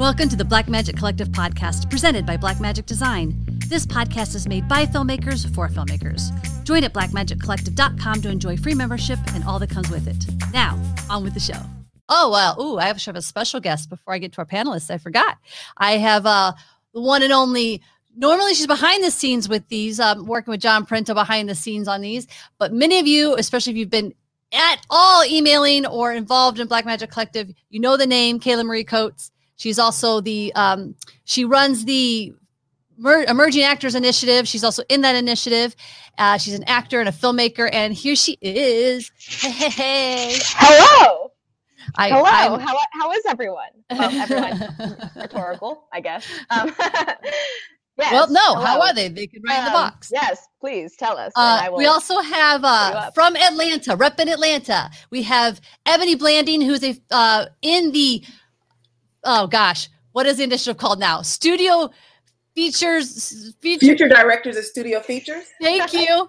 Welcome to the Black Magic Collective podcast presented by Blackmagic Design. This podcast is made by filmmakers for filmmakers. Join at blackmagiccollective.com to enjoy free membership and all that comes with it. Now, on with the show. Oh, well, ooh, I have a special guest before I get to our panelists. I forgot. I have uh, the one and only normally she's behind the scenes with these um, working with john printo behind the scenes on these but many of you especially if you've been at all emailing or involved in black magic collective you know the name kayla marie coates she's also the um, she runs the emerging actors initiative she's also in that initiative uh, she's an actor and a filmmaker and here she is hey, hey, hey. hello I, Hello. how, how is everyone? Well, everyone rhetorical, I guess. Um, Yes. Well, no. Hello. How are they? They can write um, in the um, box. Yes, please tell us. Uh, we also have uh, from Atlanta, rep in Atlanta. We have Ebony Blanding, who's a uh, in the oh gosh, what is the initiative called now? Studio features feature, future directors of studio features thank you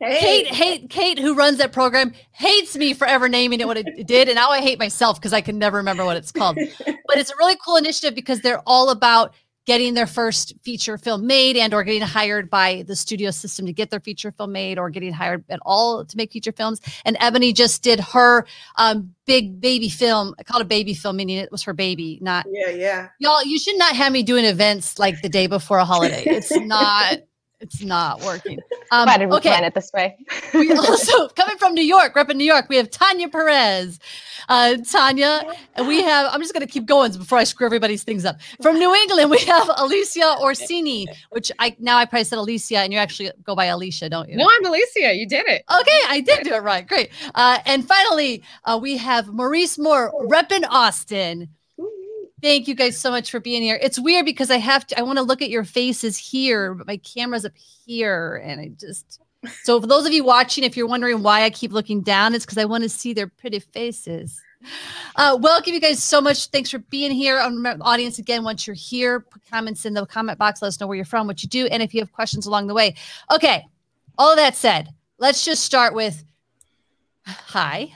hey. kate hate kate who runs that program hates me for ever naming it what it did and now i hate myself because i can never remember what it's called but it's a really cool initiative because they're all about getting their first feature film made and or getting hired by the studio system to get their feature film made or getting hired at all to make feature films. And ebony just did her um, big baby film. I called it a baby film meaning it was her baby not yeah yeah. Y'all you should not have me doing events like the day before a holiday. It's not it's not working. Um, Why did we okay. plan it this way? we also coming from New York, rep in New York. We have Tanya Perez. Uh, Tanya, and we have. I'm just going to keep going before I screw everybody's things up. From New England, we have Alicia Orsini, which I now I probably said Alicia, and you actually go by Alicia, don't you? No, I'm Alicia. You did it. Okay, I did do it right. Great. Uh, and finally, uh, we have Maurice Moore, rep in Austin. Thank you guys so much for being here. It's weird because I have to, I want to look at your faces here, but my camera's up here. And I just, so for those of you watching, if you're wondering why I keep looking down, it's because I want to see their pretty faces. Uh, welcome you guys so much. Thanks for being here. Um, audience, again, once you're here, put comments in the comment box. Let us know where you're from, what you do, and if you have questions along the way. Okay. All that said, let's just start with hi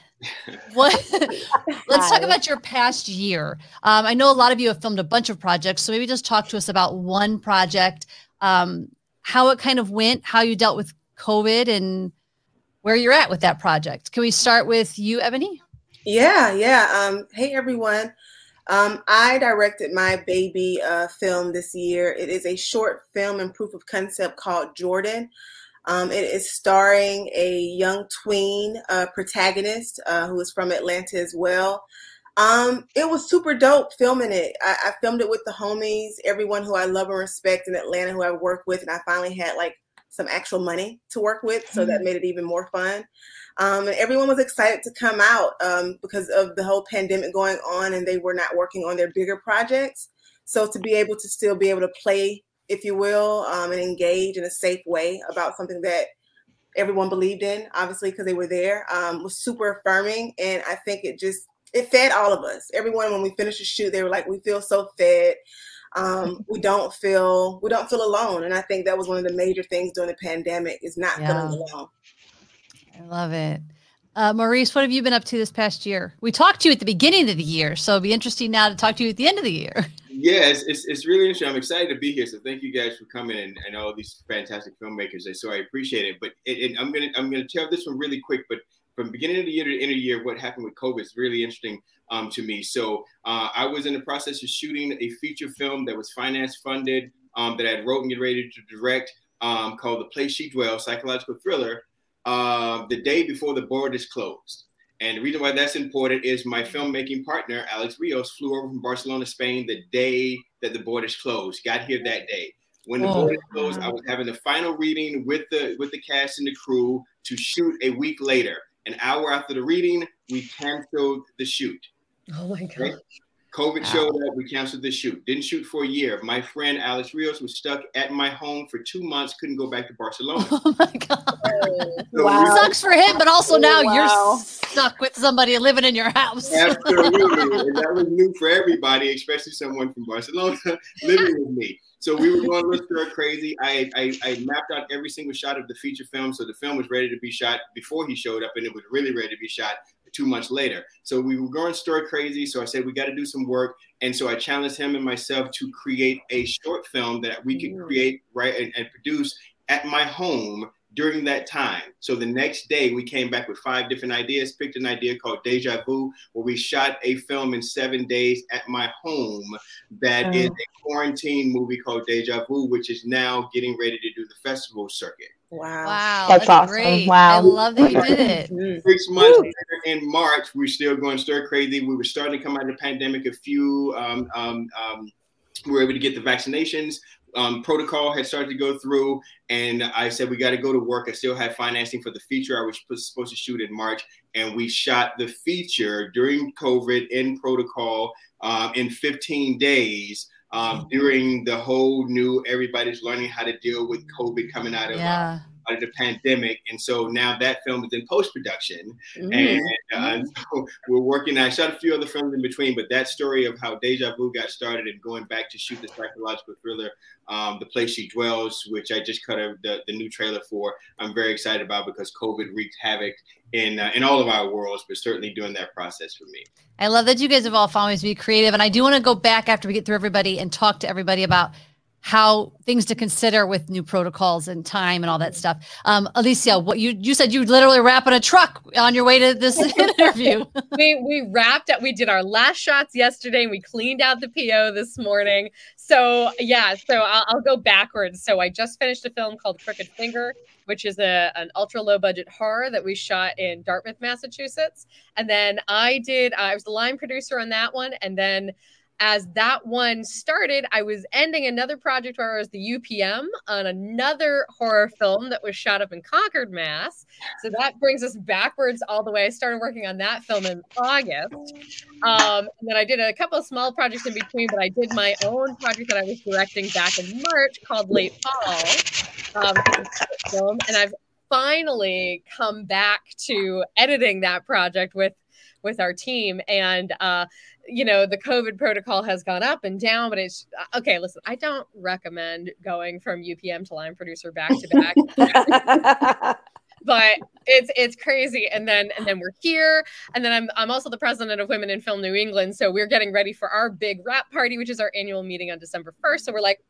what? Let's talk about your past year. Um, i know a lot of you have filmed a bunch of projects so maybe just talk to us about one project um, how it kind of went how you dealt with covid and where you're at with that project. Can we start with you ebony? Yeah yeah um, hey everyone. Um, i directed my baby uh, film this year. It is a short film and proof of concept called jordan um, it is starring a young tween uh, protagonist uh, who is from Atlanta as well. Um, it was super dope filming it. I, I, filmed it with the homies, everyone who I love and respect in Atlanta who I work with, and I finally had like some actual money to work with, so that mm-hmm. made it even more fun. Um, and everyone was excited to come out um, because of the whole pandemic going on, and they were not working on their bigger projects. So to be able to still be able to play if you will, um, and engage in a safe way about something that everyone believed in, obviously, because they were there, um, was super affirming. And I think it just, it fed all of us. Everyone, when we finished the shoot, they were like, we feel so fed. Um, we don't feel, we don't feel alone. And I think that was one of the major things during the pandemic is not yeah. feeling alone. I love it. Uh, Maurice, what have you been up to this past year? We talked to you at the beginning of the year, so it'd be interesting now to talk to you at the end of the year. Yeah, it's, it's, it's really interesting. I'm excited to be here. So thank you guys for coming and, and all these fantastic filmmakers. So I appreciate it. But it, it, I'm gonna I'm gonna tell this one really quick. But from beginning of the year to the end of the year, what happened with COVID is really interesting um, to me. So uh, I was in the process of shooting a feature film that was finance funded um, that I wrote and get ready to direct um, called The Place She Dwells, psychological thriller uh, the day before the borders closed. And the reason why that's important is my filmmaking partner, Alex Rios, flew over from Barcelona, Spain the day that the borders closed, got here that day. When the oh, borders closed, I was having the final reading with the with the cast and the crew to shoot a week later. An hour after the reading, we canceled the shoot. Oh my God. Right? COVID wow. showed up. We canceled the shoot. Didn't shoot for a year. My friend Alex Rios was stuck at my home for two months. Couldn't go back to Barcelona. Oh my god! so wow. Sucks for him, but also oh, now wow. you're stuck with somebody living in your house. Absolutely, and that was new for everybody, especially someone from Barcelona living with me. So we were going a little stir crazy. I, I, I mapped out every single shot of the feature film, so the film was ready to be shot before he showed up, and it was really ready to be shot. Two months later. So we were going stir crazy. So I said, we got to do some work. And so I challenged him and myself to create a short film that we could mm. create, right, and, and produce at my home during that time. So the next day, we came back with five different ideas, picked an idea called Deja Vu, where we shot a film in seven days at my home That oh. is a quarantine movie called Deja Vu, which is now getting ready to do the festival circuit. Wow. Wow. That's, that's awesome. Great. Wow. I love that you did it. Mm. Six months Woo. later in March, we're still going stir crazy. We were starting to come out of the pandemic. A few um, um, um, we were able to get the vaccinations um, protocol had started to go through, and I said we got to go to work. I still had financing for the feature I was supposed to shoot in March, and we shot the feature during COVID in protocol um, in 15 days. Um, during the whole new, everybody's learning how to deal with COVID coming out of uh, out of the pandemic, and so now that film is in post production, mm-hmm. and uh, so we're working. I shot a few other films in between, but that story of how Deja Vu got started and going back to shoot the psychological thriller, um, "The Place She Dwells," which I just cut a, the, the new trailer for. I'm very excited about because COVID wreaked havoc in uh, in all of our worlds, but certainly during that process for me. I love that you guys have all found ways to be creative, and I do want to go back after we get through everybody and talk to everybody about how things to consider with new protocols and time and all that stuff. Um, Alicia, what you you said you literally wrap in a truck on your way to this interview. we we wrapped up. We did our last shots yesterday. and We cleaned out the PO this morning. So yeah, so I'll, I'll go backwards. So I just finished a film called Crooked Finger, which is a an ultra low budget horror that we shot in Dartmouth, Massachusetts. And then I did. I was the line producer on that one, and then as that one started, I was ending another project where I was the UPM on another horror film that was shot up in Concord, Mass. So that brings us backwards all the way. I started working on that film in August. Um, and then I did a couple of small projects in between, but I did my own project that I was directing back in March called Late Fall um, film. And I've finally come back to editing that project with with our team and uh you know the covid protocol has gone up and down but it's uh, okay listen i don't recommend going from upm to line producer back to back. But it's it's crazy. And then and then we're here. And then I'm I'm also the president of Women in Film New England. So we're getting ready for our big wrap party which is our annual meeting on December 1st so we're like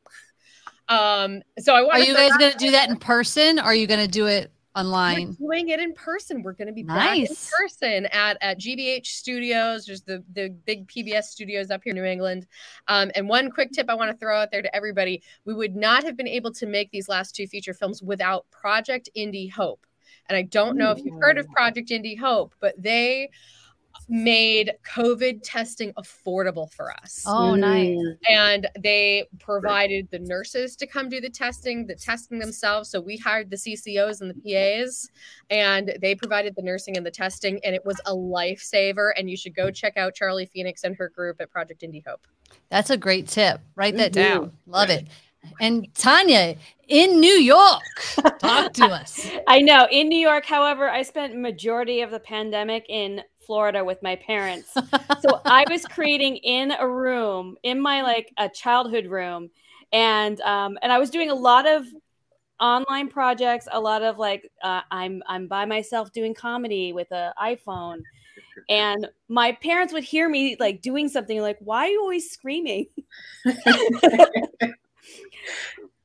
um so I want Are you guys going to do that in person? Or are you going to do it online. We're doing it in person. We're going to be nice. back in person at at GBH Studios. There's the the big PBS studios up here in New England. Um, and one quick tip I want to throw out there to everybody: we would not have been able to make these last two feature films without Project Indie Hope. And I don't know if you've heard of Project Indie Hope, but they made COVID testing affordable for us. Oh, nice. And they provided the nurses to come do the testing, the testing themselves. So we hired the CCOs and the PAs, and they provided the nursing and the testing, and it was a lifesaver. And you should go check out Charlie Phoenix and her group at Project Indie Hope. That's a great tip. Write that mm-hmm. down. Love it. And Tanya, in New York, talk to us. I know. In New York, however, I spent majority of the pandemic in Florida with my parents. so I was creating in a room, in my like a childhood room, and um, and I was doing a lot of online projects, a lot of like uh, I'm I'm by myself doing comedy with an iPhone. And my parents would hear me like doing something like, why are you always screaming?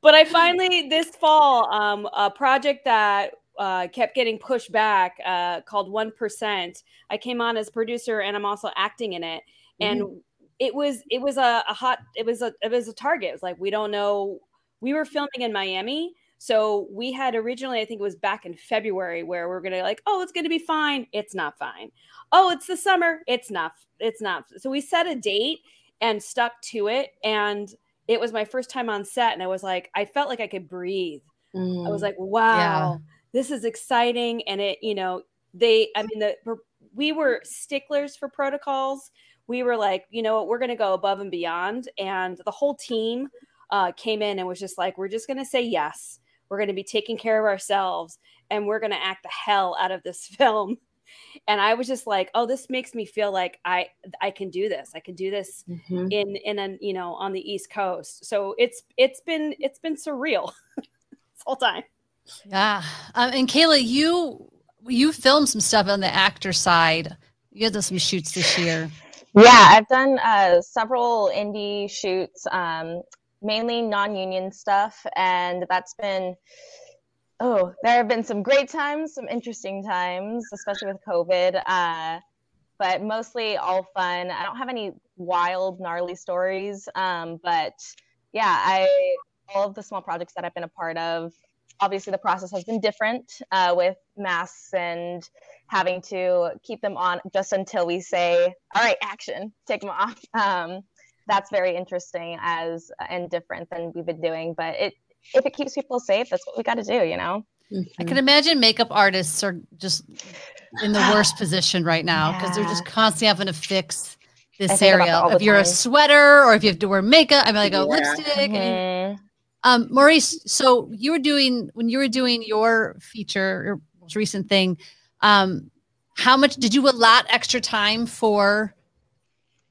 but I finally this fall, um, a project that uh, kept getting pushed back uh, called One Percent. I came on as producer and I'm also acting in it, and mm-hmm. it was it was a, a, hot it was a it was a target. It was like we don't know. We were filming in Miami, so we had originally I think it was back in February where we're gonna like oh it's gonna be fine. It's not fine. Oh it's the summer. It's not. It's not. So we set a date and stuck to it and it was my first time on set and i was like i felt like i could breathe i was mm. like wow yeah this is exciting and it you know they i mean the we were sticklers for protocols. We were like you know what we're going to go above and beyond. And the whole team uh, came in and was just like we're just going to say yes. We're going to be taking care of ourselves and we're going to act the hell out of this film. And i was just like oh this makes me feel like i i can do this. I can do this mm-hmm. in in a you know on the east coast. So it's it's been it's been surreal this whole time yeah. Um, and Kayla, you you filmed some stuff on the actor side You had some shoots this year. Yeah, I've done uh, several indie shoots, um, mainly non-union stuff, and that's been oh, there have been some great times, some interesting times, especially with COVID. Uh, but mostly all fun. I don't have any wild, gnarly stories, um, but yeah, I all of the small projects that I've been a part of. Obviously, the process has been different uh, with masks and having to keep them on just until we say, "All right, action, take them off." Um, that's very interesting as and different than we've been doing. But it if it keeps people safe, that's what we got to do, you know. Mm-hmm. I can imagine makeup artists are just in the worst position right now because yeah. they're just constantly having to fix this area. If you're time. a sweater or if you have to wear makeup, I'm like, a yeah. lipstick. Mm-hmm. Um, Maurice, so you were doing when you were doing your feature, your most recent thing. Um, how much did you allot extra time for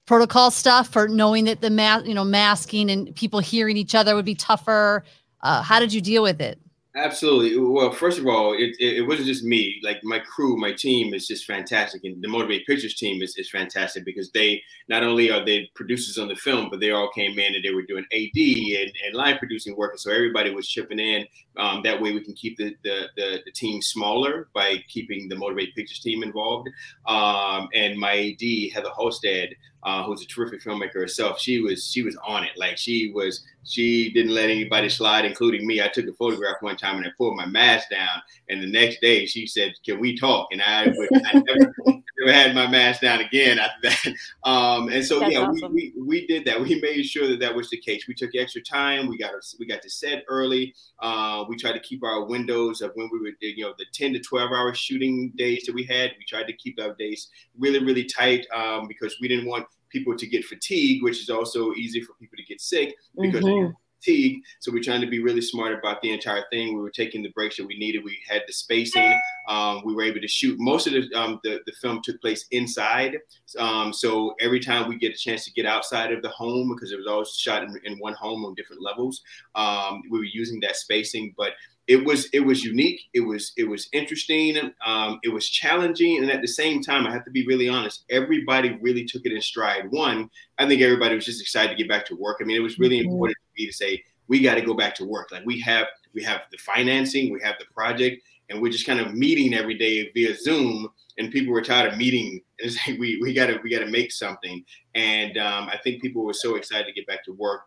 protocol stuff for knowing that the mask, you know, masking and people hearing each other would be tougher? Uh, how did you deal with it? Absolutely. Well, first of all, it, it, it, wasn't just me. Like my crew, my team is just fantastic, and the Motivate Pictures team is, is fantastic because they not only are they producers on the film, but they all came in and they were doing AD and, and line producing work, and so everybody was chipping in. Um, that way, we can keep the, the, the the team smaller by keeping the Motivate Pictures team involved. Um, and my AD Heather Holstead uh, who's a terrific filmmaker herself, she was she was on it. Like she was she didn't let anybody slide, including me. I took a photograph one time and I pulled my mask down, and the next day she said, "Can we talk?" And I, I never, never, had my mask down again after that. Um, and so That's yeah, awesome. we, we, we did that. We made sure that that was the case. We took extra time. We got our, we got to set early. Uh, we tried to keep our windows of when we were you know the ten to twelve hour shooting days that we had. We tried to keep our days really really tight um, because we didn't want people to get fatigue, which is also easy for people to get sick because mm-hmm. fatigue. So we're trying to be really smart about the entire thing. We were taking the breaks that we needed. We had the spacing. Um, we were able to shoot. Most of the, um, the, the film took place inside. Um, so every time we get a chance to get outside of the home, because it was always shot in, in one home on different levels, um, we were using that spacing. But it was it was unique. It was it was interesting. Um, it was challenging, and at the same time, I have to be really honest. Everybody really took it in stride. One, I think everybody was just excited to get back to work. I mean, it was really mm-hmm. important to me to say we got to go back to work. Like we have we have the financing, we have the project, and we're just kind of meeting every day via Zoom. And people were tired of meeting. And say we we got to we got to make something. And um, I think people were so excited to get back to work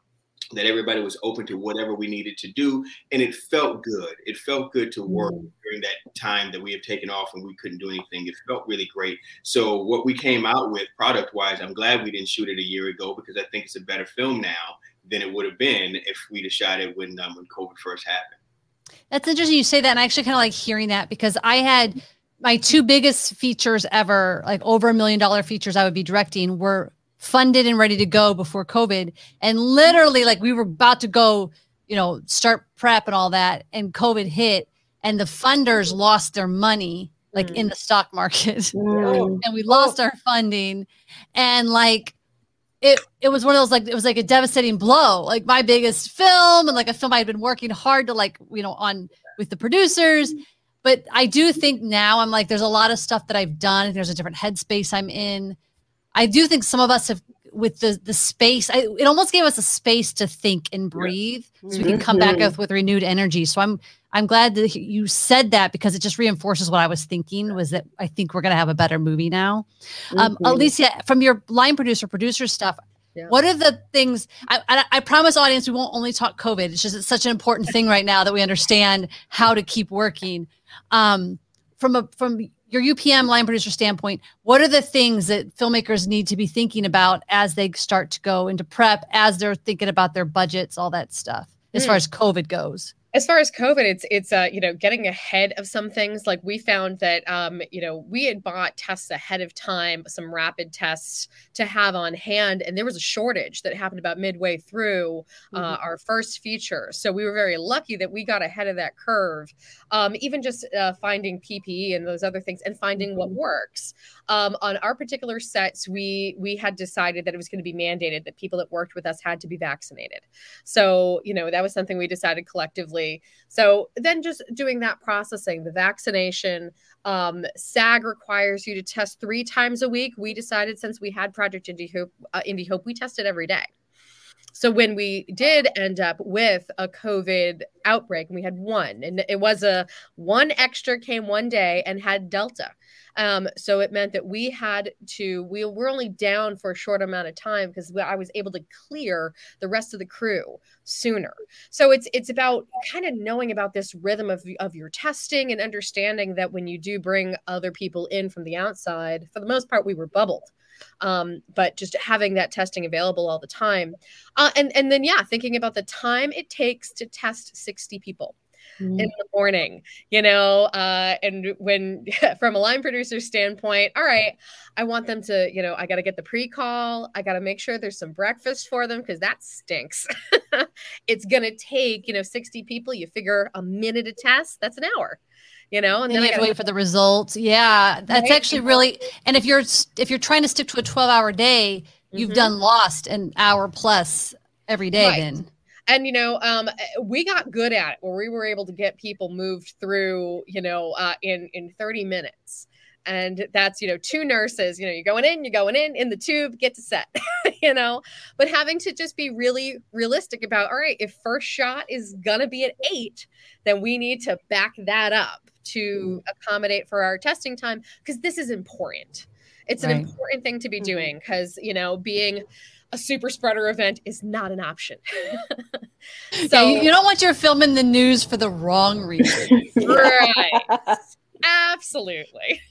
that everybody was open to whatever we needed to do and it felt good. It felt good to work mm. during that time that we have taken off and we couldn't do anything. It felt really great. So what we came out with product wise i'm glad we didn't shoot it a year ago because i think it's a better film now than it would have been if we'd have shot it when um, when covid first happened. That's interesting you say that and i actually kind of like hearing that because i had my two biggest features ever like over a million dollar features i would be directing were funded and ready to go before COVID. And literally, like we were about to go, you know, start prep and all that, and COVID hit, and the funders lost their money like mm. in the stock market, mm. and we lost our funding, and like it it was one of those like it was like a devastating blow. Like my biggest film and like a film I had been working hard to like you know on with the producers. But I do think now I'm like there's a lot of stuff that I've done. There's a different headspace I'm in I do think some of us have with the the space I, it almost gave us a space to think and breathe yeah. so we can come back with, mm-hmm. with renewed energy so i'm i'm glad that you said that because it just reinforces what i was thinking was that i think we're going to have a better movie now um, mm-hmm. alicia from your line producer producer stuff yeah. What are the things? I, I, I, promise, audience, we won't only talk COVID. It's just it's such an important thing right now that we understand how to keep working. Um, from a from your UPM line producer standpoint, what are the things that filmmakers need to be thinking about as they start to go into prep, as they're thinking about their budgets, all that stuff, as mm. far as COVID goes? As far as covid it's it's uh you know getting ahead of some things like we found that um you know we had bought tests ahead of time some rapid tests to have on hand and there was a shortage that happened about midway through uh, mm-hmm. our first feature so we were very lucky that we got ahead of that curve um, even just uh, finding ppe and those other things and finding mm-hmm. what works um, on our particular sets we we had decided that it was going to be mandated that people that worked with us had to be vaccinated so you know that was something we decided collectively So then just doing that processing, the vaccination, um, SAG requires you to test three times a week. We decided since we had Project Indie Hope, uh, Indie Hope, we tested every day. So when we did end up with a COVID outbreak, and we had one, and it was a one extra came one day and had Delta. Um, so it meant that we had to, we were only down for a short amount of time because I was able to clear the rest of the crew sooner. So it's it's about kind of knowing about this rhythm of, of your testing and understanding that when you do bring other people in from the outside, for the most part, we were bubbled um, but just having that testing available all the time. Uh, and and then yeah thinking about the time it takes to test 60 people mm-hmm. in the morning you know uh, and when from a line producer standpoint all right i want them to you know i got to get the pre-call. I got to make sure there's some breakfast for them because that stinks. It's gonna take you know 60 people you figure a minute a test that's an hour you know and, then, then you have to wait for the results yeah that's right? actually really and if you're if you're trying to stick to a 12 hour day you've mm-hmm. done lost an hour plus every day right. then and you know um, we got good at it where we were able to get people moved through you know uh, in in 30 minutes and that's you know two nurses you know you're going in you're going in in the tube get to set you know but having to just be really realistic about all right if first shot is gonna be at eight then we need to back that up to mm. accommodate for our testing time because this is important it's right. an important thing to be mm-hmm. doing because you know being a super spreader event is not an option. so yeah, you don't want your film in the news for the wrong reason. right. Absolutely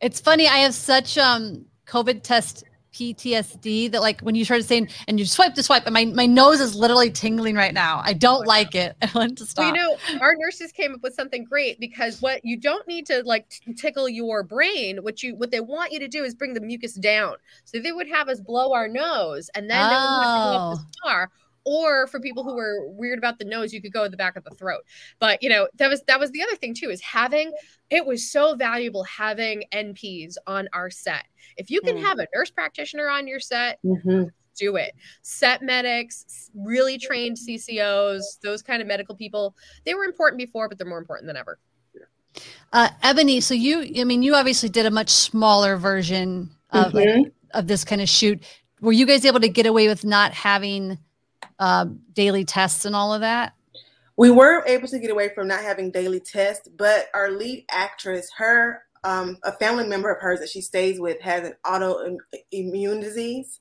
it's funny. I have such um COVID test PTSD that like when you started saying and you swipe to swipe and my, my nose is literally tingling right now. I don't like it. I want to stop. Well, you know, our nurses came up with something great because what you don't need to like tickle your brain. What you what they want you to do is bring the mucus down. So they would have us blow our nose and then oh. they would have to go up the oh. Star or for people who were weird about the nose you could go at the back of the throat but you know that was that was the other thing too is having it was so valuable having nps on our set if you can mm. have a nurse practitioner on your set mm-hmm. do it set medics really trained ccos those kind of medical people they were important before but they're more important than ever uh, ebony so you i mean you obviously did a much smaller version of mm-hmm. of this kind of shoot were you guys able to get away with not having um, daily tests and all of that? We were able to get away from not having daily tests, but our lead actress, her, um, a family member of hers that she stays with has an autoimmune disease.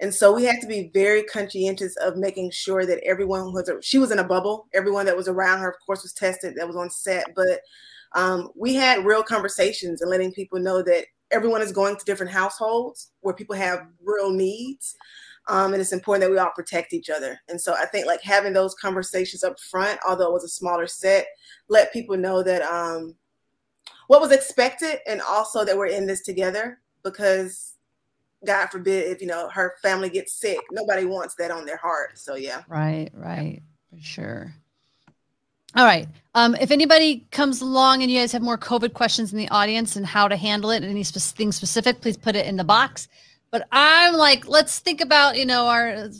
And so we had to be very conscientious of making sure that everyone was, she was in a bubble. Everyone that was around her, of course, was tested that was on set. But um, we had real conversations and letting people know that everyone is going to different households where people have real needs. Um, and it's important that we all protect each other. And so I think like having those conversations up front, although it was a smaller set, let people know that um, what was expected and also that we're in this together because God forbid if you know her family gets sick, nobody wants that on their heart. So yeah. Right, right, for sure. All right. Um, if anybody comes along and you guys have more COVID questions in the audience and how to handle it, anything specific, please put it in the box. But I'm like, let's think about, you know, our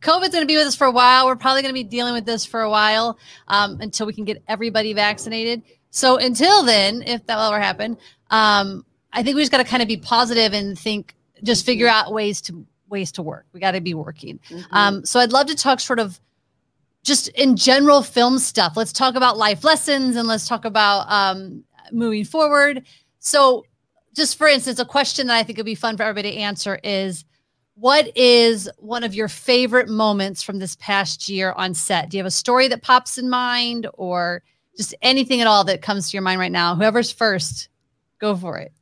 COVID's going to be with us for a while. We're probably going to be dealing with this for a while um, until we can get everybody vaccinated. So until then, if that will ever happen, um, I think we just got to kind of be positive and think, just figure out ways to ways to work. We got to be working. Mm-hmm. Um, so I'd love to talk sort of just in general film stuff. Let's talk about life lessons and let's talk about um, moving forward. So just for instance, a question that I think would be fun for everybody to answer is what is one of your favorite moments from this past year on set? Do you have a story that pops in mind or just anything at all that comes to your mind right now? Whoever's first, go for it.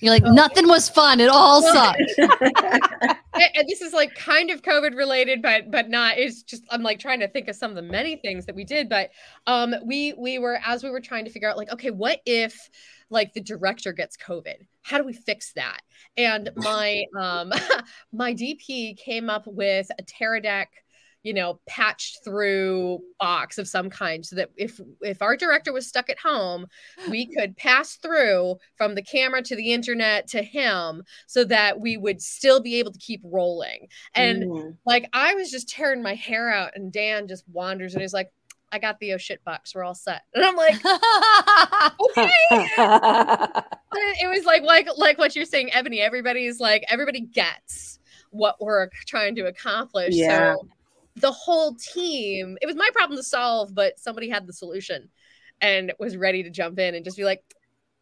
You're like, nothing was fun. It all sucked. and this is like kind of COVID related, but but not. It's just I'm like trying to think of some of the many things that we did. But um we we were as we were trying to figure out like, okay, what if like the director gets COVID? How do we fix that? And my um my DP came up with a Teradek you know patched through box of some kind so that if if our director was stuck at home we could pass through from the camera to the internet to him so that we would still be able to keep rolling and mm. like i was just tearing my hair out and dan just wanders and he's like I got the oh shit box. We're all set. And I'm like, okay. it was like like like what you're saying, Ebony. Everybody's like everybody gets what we're trying to accomplish. Yeah. So the whole team, it was my problem to solve, but somebody had the solution and was ready to jump in and just be like,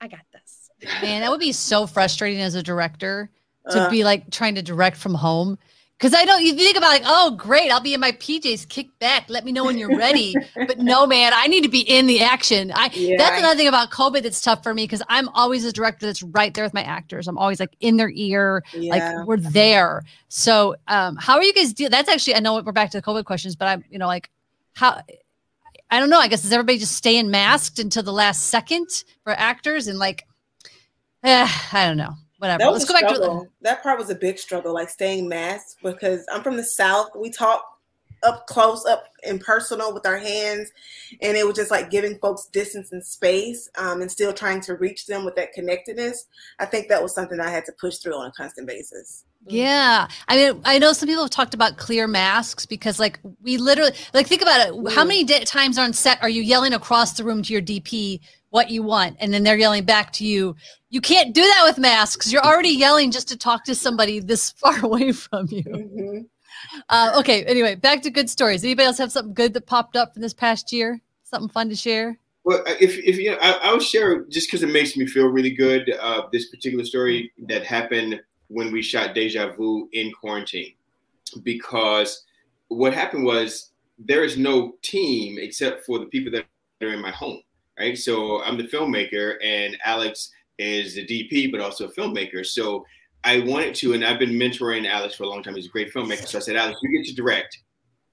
I got this. Man, that would be so frustrating as a director to uh, be like trying to direct from home because I don't, you think about like, oh, great, I'll be in my PJs, kick back, let me know when you're ready. but no, man, I need to be in the action. I yeah. that's another thing about COVID that's tough for me because I'm always a director that's right there with my actors. I'm always like in their ear, yeah. like we're there. So, um, how are you guys deal? That's actually, I know we're back to the COVID questions, but I'm, you know, like how. I don't know. I guess is everybody just staying masked until the last second for actors and like, eh, I don't know whatever. Let's go back to the- that part was a big struggle, like staying masked because I'm from the South. We talk up close, up and personal with our hands, and it was just like giving folks distance and space, um, and still trying to reach them with that connectedness. I think that was something I had to push through on a constant basis. Yeah. I mean, I know some people have talked about clear masks because, like, we literally, like, think about it. How many times on set are you yelling across the room to your DP what you want and then they're yelling back to you you can't do that with masks. You're already yelling just to talk to somebody this far away from you. Mm-hmm. uh, okay anyway back to good stories. Anybody else have something good that popped up in this past year? Something fun to share? Well if, if you know I, i'll share just because it makes me feel really good uh, this particular story that happened when we shot deja vu in quarantine. Because what happened was there is no team except for the people that are in my home right? So I'm the filmmaker, and Alex is the DP, but also a filmmaker. So I wanted to, and I've been mentoring Alex for a long time. He's a great filmmaker. So I said, Alex, you get to direct.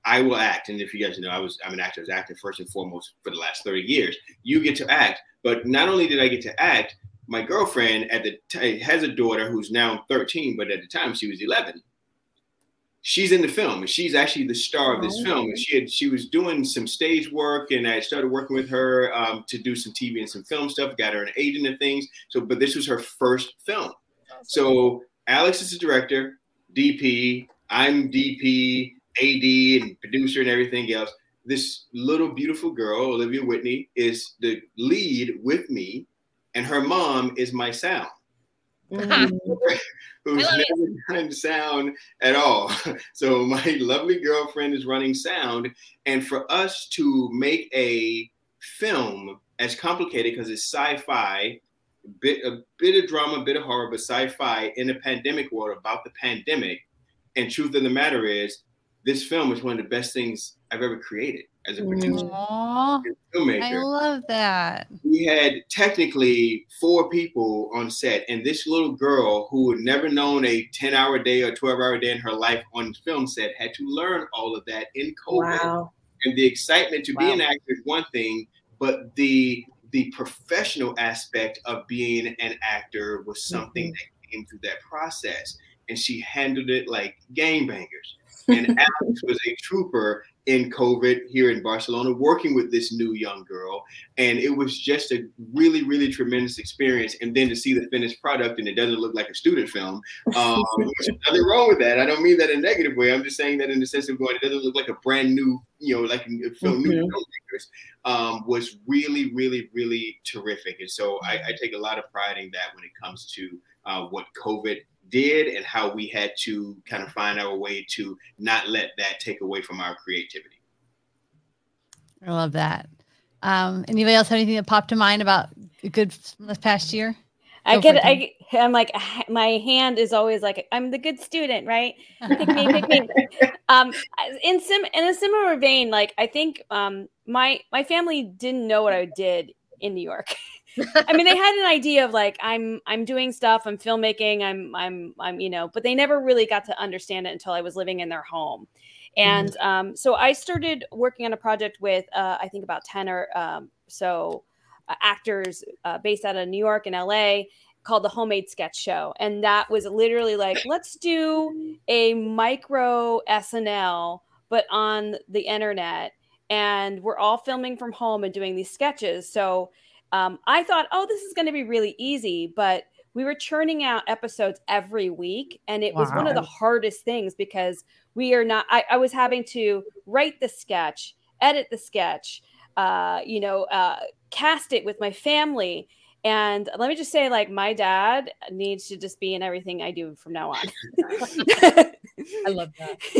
I will act. And if you guys know, I was I'm an actor, I was acting first and foremost for the last 30 years. You get to act. But not only did I get to act, my girlfriend at the t- has a daughter who's now 13, but at the time she was 11 she's in the film and she's actually the star of this oh, film. and she had she was doing some stage work and i started working with her um, to do some tv and some film stuff got her an agent and things. So but this was her first film. So alex is the director dp i'm dp ad and producer and everything else. This little beautiful girl olivia whitney is the lead with me and her mom is my sound. Mm-hmm. who's never done sound at all. So my lovely girlfriend is running sound, and for us to make a film as complicated because it's sci-fi, bit a bit of drama, a bit of horror, but sci-fi in a pandemic world about the pandemic. And truth of the matter is, this film is one of the best things I've ever created as a producer Aww, filmmaker. I love that. We had technically four people on set, and this little girl who had never known a 10 hour day or 12 hour day in her life on film set had to learn all of that in COVID. Wow. And the excitement to wow. be an actor is one thing, but the the professional aspect of being an actor was something mm-hmm. that came through that process. And she handled it like game bangers. And Alex was a trooper in COVID here in Barcelona, working with this new young girl. And it was just a really, really tremendous experience. And then to see the finished product and it doesn't look like a student film, um, nothing wrong with that. I don't mean that in a negative way. I'm just saying that in the sense of going, it doesn't look like a brand new, you know, like a film, mm-hmm. new filmmakers, um, was really, really, really terrific. And so I, I take a lot of pride in that when it comes to uh, what COVID did and how we had to kind of find our way to not let that take away from our creativity. I love that. Um, anybody else have anything that popped to mind about a good this past year? Go I get, I, I'm like, my hand is always like, I'm the good student, right? Pick me, pick me. Um, in sim, in a similar vein, like I think, um, my my family didn't know what I did in New York. I mean, they had an idea of like I'm I'm doing stuff, I'm filmmaking, I'm I'm I'm you know, but they never really got to understand it until I was living in their home. And mm-hmm. um, so I started working on a project with uh, I think about ten or um, so uh, actors uh, based out of New York and LA called the Homemade Sketch Show, and that was literally like let's do a micro SNL but on the internet. And we're all filming from home and doing these sketches. So um, I thought, oh, this is going to be really easy. But we were churning out episodes every week. And it wow. was one of the hardest things because we are not, I, I was having to write the sketch, edit the sketch, uh, you know, uh, cast it with my family. And let me just say, like, my dad needs to just be in everything I do from now on. I love that.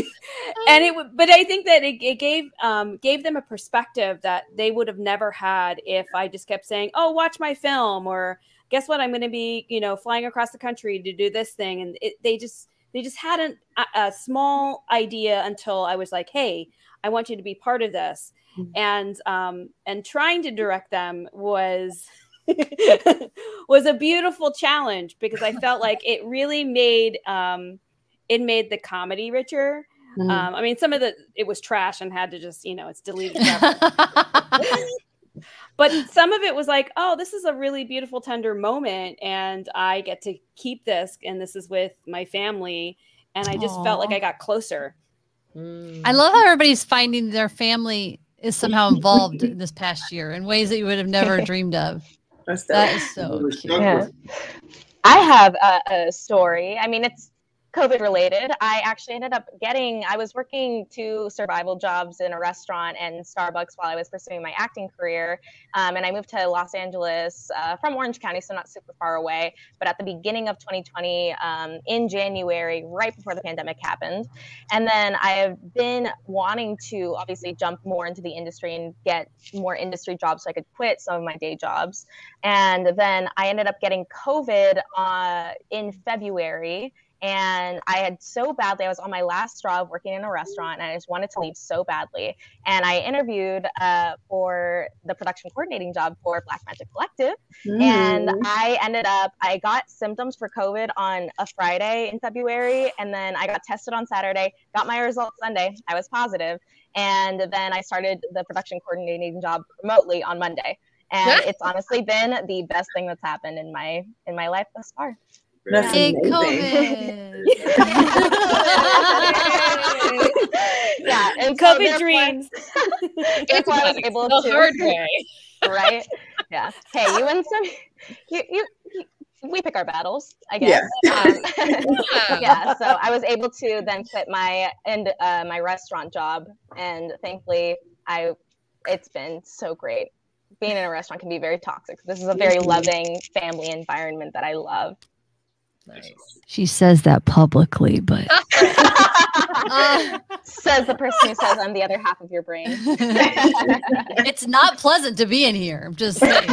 and it, but I think that it, it gave um, gave them a perspective that they would have never had if I just kept saying, "Oh, watch my film," or "Guess what? I'm going to be, you know, flying across the country to do this thing." And it, they just they just had an, a, a small idea until I was like, "Hey, I want you to be part of this." Mm-hmm. And um, and trying to direct them was was a beautiful challenge because I felt like it really made um, it made the comedy richer. Mm-hmm. Um, I mean, some of the it was trash and had to just you know it's deleted. but some of it was like, oh, this is a really beautiful, tender moment, and I get to keep this, and this is with my family, and I just Aww. felt like I got closer. Mm. I love how everybody's finding their family is somehow involved in this past year in ways that you would have never dreamed of. That is so cute. Yeah. I have a, a story. I mean, it's COVID related, I actually ended up getting, I was working two survival jobs in a restaurant and Starbucks while I was pursuing my acting career. Um, and I moved to Los Angeles uh, from Orange County, so not super far away. But at the beginning of 2020, um, in January, right before the pandemic happened. And then I have been wanting to obviously jump more into the industry and get more industry jobs so I could quit some of my day jobs. And then I ended up getting COVID uh, in February and I had so badly, I was on my last straw of working in a restaurant and I just wanted to leave so badly. And I interviewed uh, for the production coordinating job for Black Magic Collective. Mm. And I ended up, I got symptoms for COVID on a Friday in February. And then I got tested on Saturday, got my results Sunday. I was positive. And then I started the production coordinating job remotely on Monday. And it's honestly been the best thing that's happened in my in my life thus far. That's Big COVID. yeah, and COVID so dreams. that's why I was able the to. hard way. right? Yeah. Hey, you and some. You, you, you we pick our battles, I guess. Yeah. Um, yeah. So I was able to then quit my and uh, my restaurant job, and thankfully, I it's been so great. Being in a restaurant can be very toxic. This is a very loving family environment that I love. Nice. She says that publicly, but uh, says the person who says I'm the other half of your brain. it's not pleasant to be in here. I'm just saying.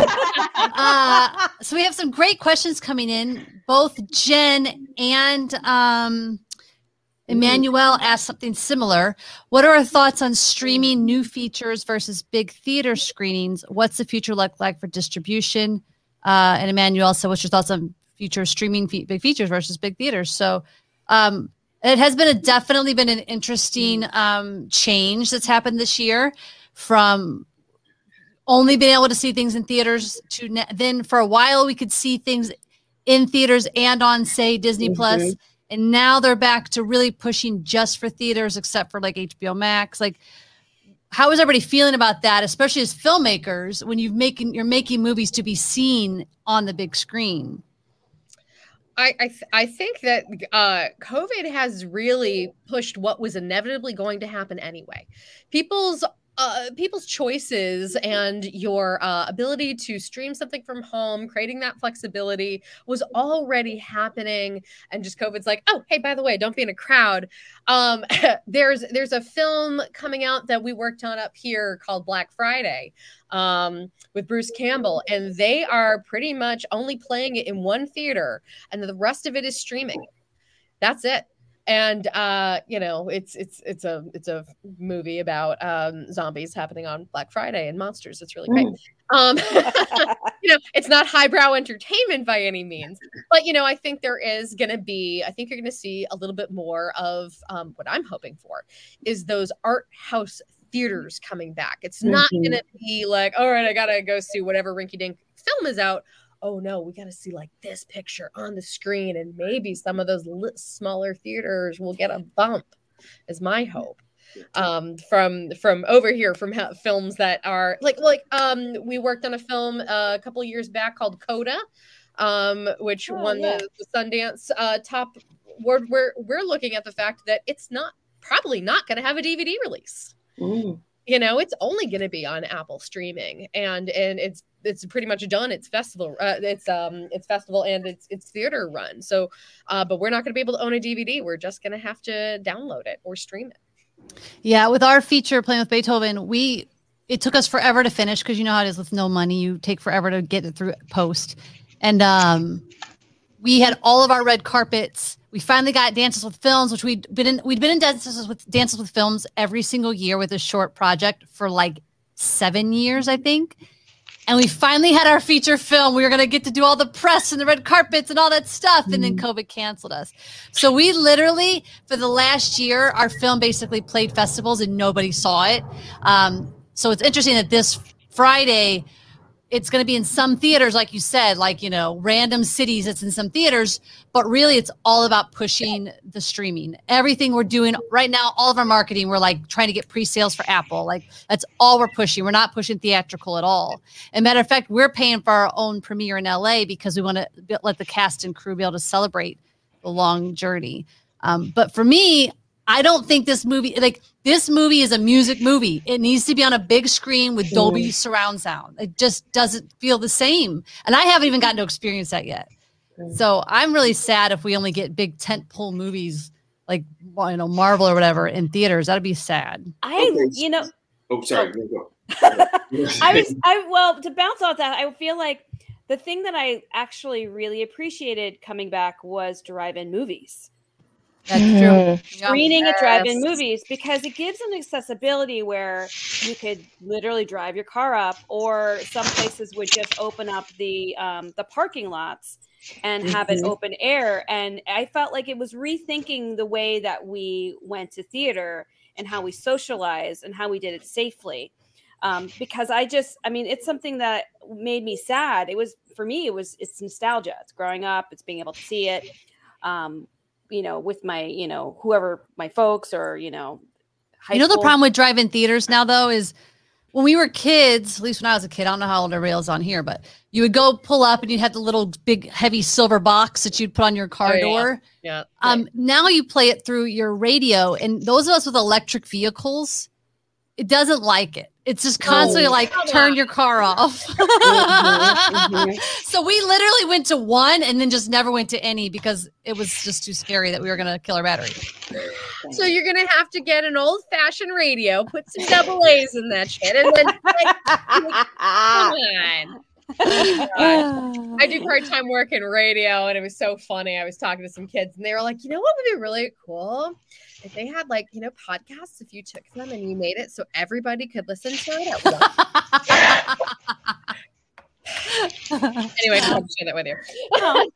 Uh, so we have some great questions coming in. Both Jen and um, Emmanuel asked something similar. What are our thoughts on streaming new features versus big theater screenings? What's the future look like for distribution? Uh, and Emmanuel, so what's your thoughts on future streaming fe- big features versus big theaters. So um, it has been a definitely been an interesting um, change that's happened this year from only being able to see things in theaters to ne- then for a while we could see things in theaters and on say Disney mm-hmm. Plus, and now they're back to really pushing just for theaters except for like HBO Max like how is everybody feeling about that especially as filmmakers when you've making you're making movies to be seen on the big screen I I, th- I think that uh, COVID has really pushed what was inevitably going to happen anyway. People's uh, people's choices and your uh, ability to stream something from home, creating that flexibility was already happening. And just COVID's like, oh, hey, by the way, don't be in a crowd. Um, there's there's a film coming out that we worked on up here called Black Friday um, with Bruce Campbell, and they are pretty much only playing it in one theater, and the rest of it is streaming. That's it and uh you know it's it's it's a it's a movie about um zombies happening on black friday and monsters it's really great mm. um you know it's not highbrow entertainment by any means but you know i think there is gonna be i think you're gonna see a little bit more of um what i'm hoping for is those art house theaters coming back it's not mm-hmm. gonna be like all right i gotta go see whatever rinky dink film is out oh no, we got to see like this picture on the screen, and maybe some of those smaller theaters will get a bump, is my hope. um, from from over here from ha- films that are like like um, we worked on a film uh, a couple years back called Coda, um, which Oh, won yeah. the, the Sundance uh, top award. We're we're looking at the fact that it's not probably not going to have a DVD release Mm. you know it's only going to be on apple streaming and and it's it's pretty much done it's festival uh, it's um it's festival and it's it's theater run so uh but we're not going to be able to own a dvd we're just going to have to download it or stream it Yeah, with our feature playing with Beethoven, we it took us forever to finish because you know how it is with no money, you take forever to get it through post. And um we had all of our red carpets. We finally got Dances with Films, which we'd been in we'd been in Dances with Dances with Films every single year with a short project for like seven years, I think. And we finally had our feature film. We were gonna get to do all the press and the red carpets and all that stuff. And then COVID canceled us. So we literally, for the last year, our film basically played festivals and nobody saw it. Um, so it's interesting that this Friday, it's going to be in some theaters, like you said, like, you know, random cities, it's in some theaters, but really it's all about pushing the streaming. Everything we're doing right now, all of our marketing, we're like trying to get pre sales for Apple. Like, that's all we're pushing. We're not pushing theatrical at all. And matter of fact, we're paying for our own premiere in LA because we want to let the cast and crew be able to celebrate the long journey. Um, but for me, I don't think this movie, like this movie, is a music movie. It needs to be on a big screen with Dolby surround sound. It just doesn't feel the same, and I haven't even gotten to experience that yet. So I'm really sad if we only get big tentpole movies like you know Marvel or whatever in theaters. That'd be sad. I, Okay. you know, Oh, sorry. Oh. no, go. I was, I well, to bounce off that, I feel like the thing that I actually really appreciated coming back was drive-in movies. That's true. Screening at drive-in movies because it gives an accessibility where you could literally drive your car up, or some places would just open up the um, the parking lots and have it Mhm. open air. And I felt like it was rethinking the way that we went to theater and how we socialized and how we did it safely. Um, because I just, I mean, it's something that made me sad. It was for me, it was it's nostalgia. It's growing up, it's being able to see it. Um, you know, with my, you know, whoever my folks or, you know, high You know the problem with drive-in theaters now though is when we were kids, at least when I was a kid, I don't know how old everybody else on here, but you would go pull up and you'd have the little big heavy silver box that you'd put on your car Oh, yeah. door. yeah Um, now you play it through your radio, and those of us with electric vehicles, it doesn't like it. It's just constantly No. like turn on. your car off. mhm. so we literally went to one and then just never went to any because it was just too scary that we were gonna kill our battery. so you're gonna have to get an old fashioned radio put some double a's in that shit and then like, come on I do part time work in radio, and it was so funny. I was talking to some kids, and they were like, "You know what would be really cool if they had like you know podcasts. If you took them and you made it so everybody could listen to it at once." anyway, I wanted to share that with you. Oh,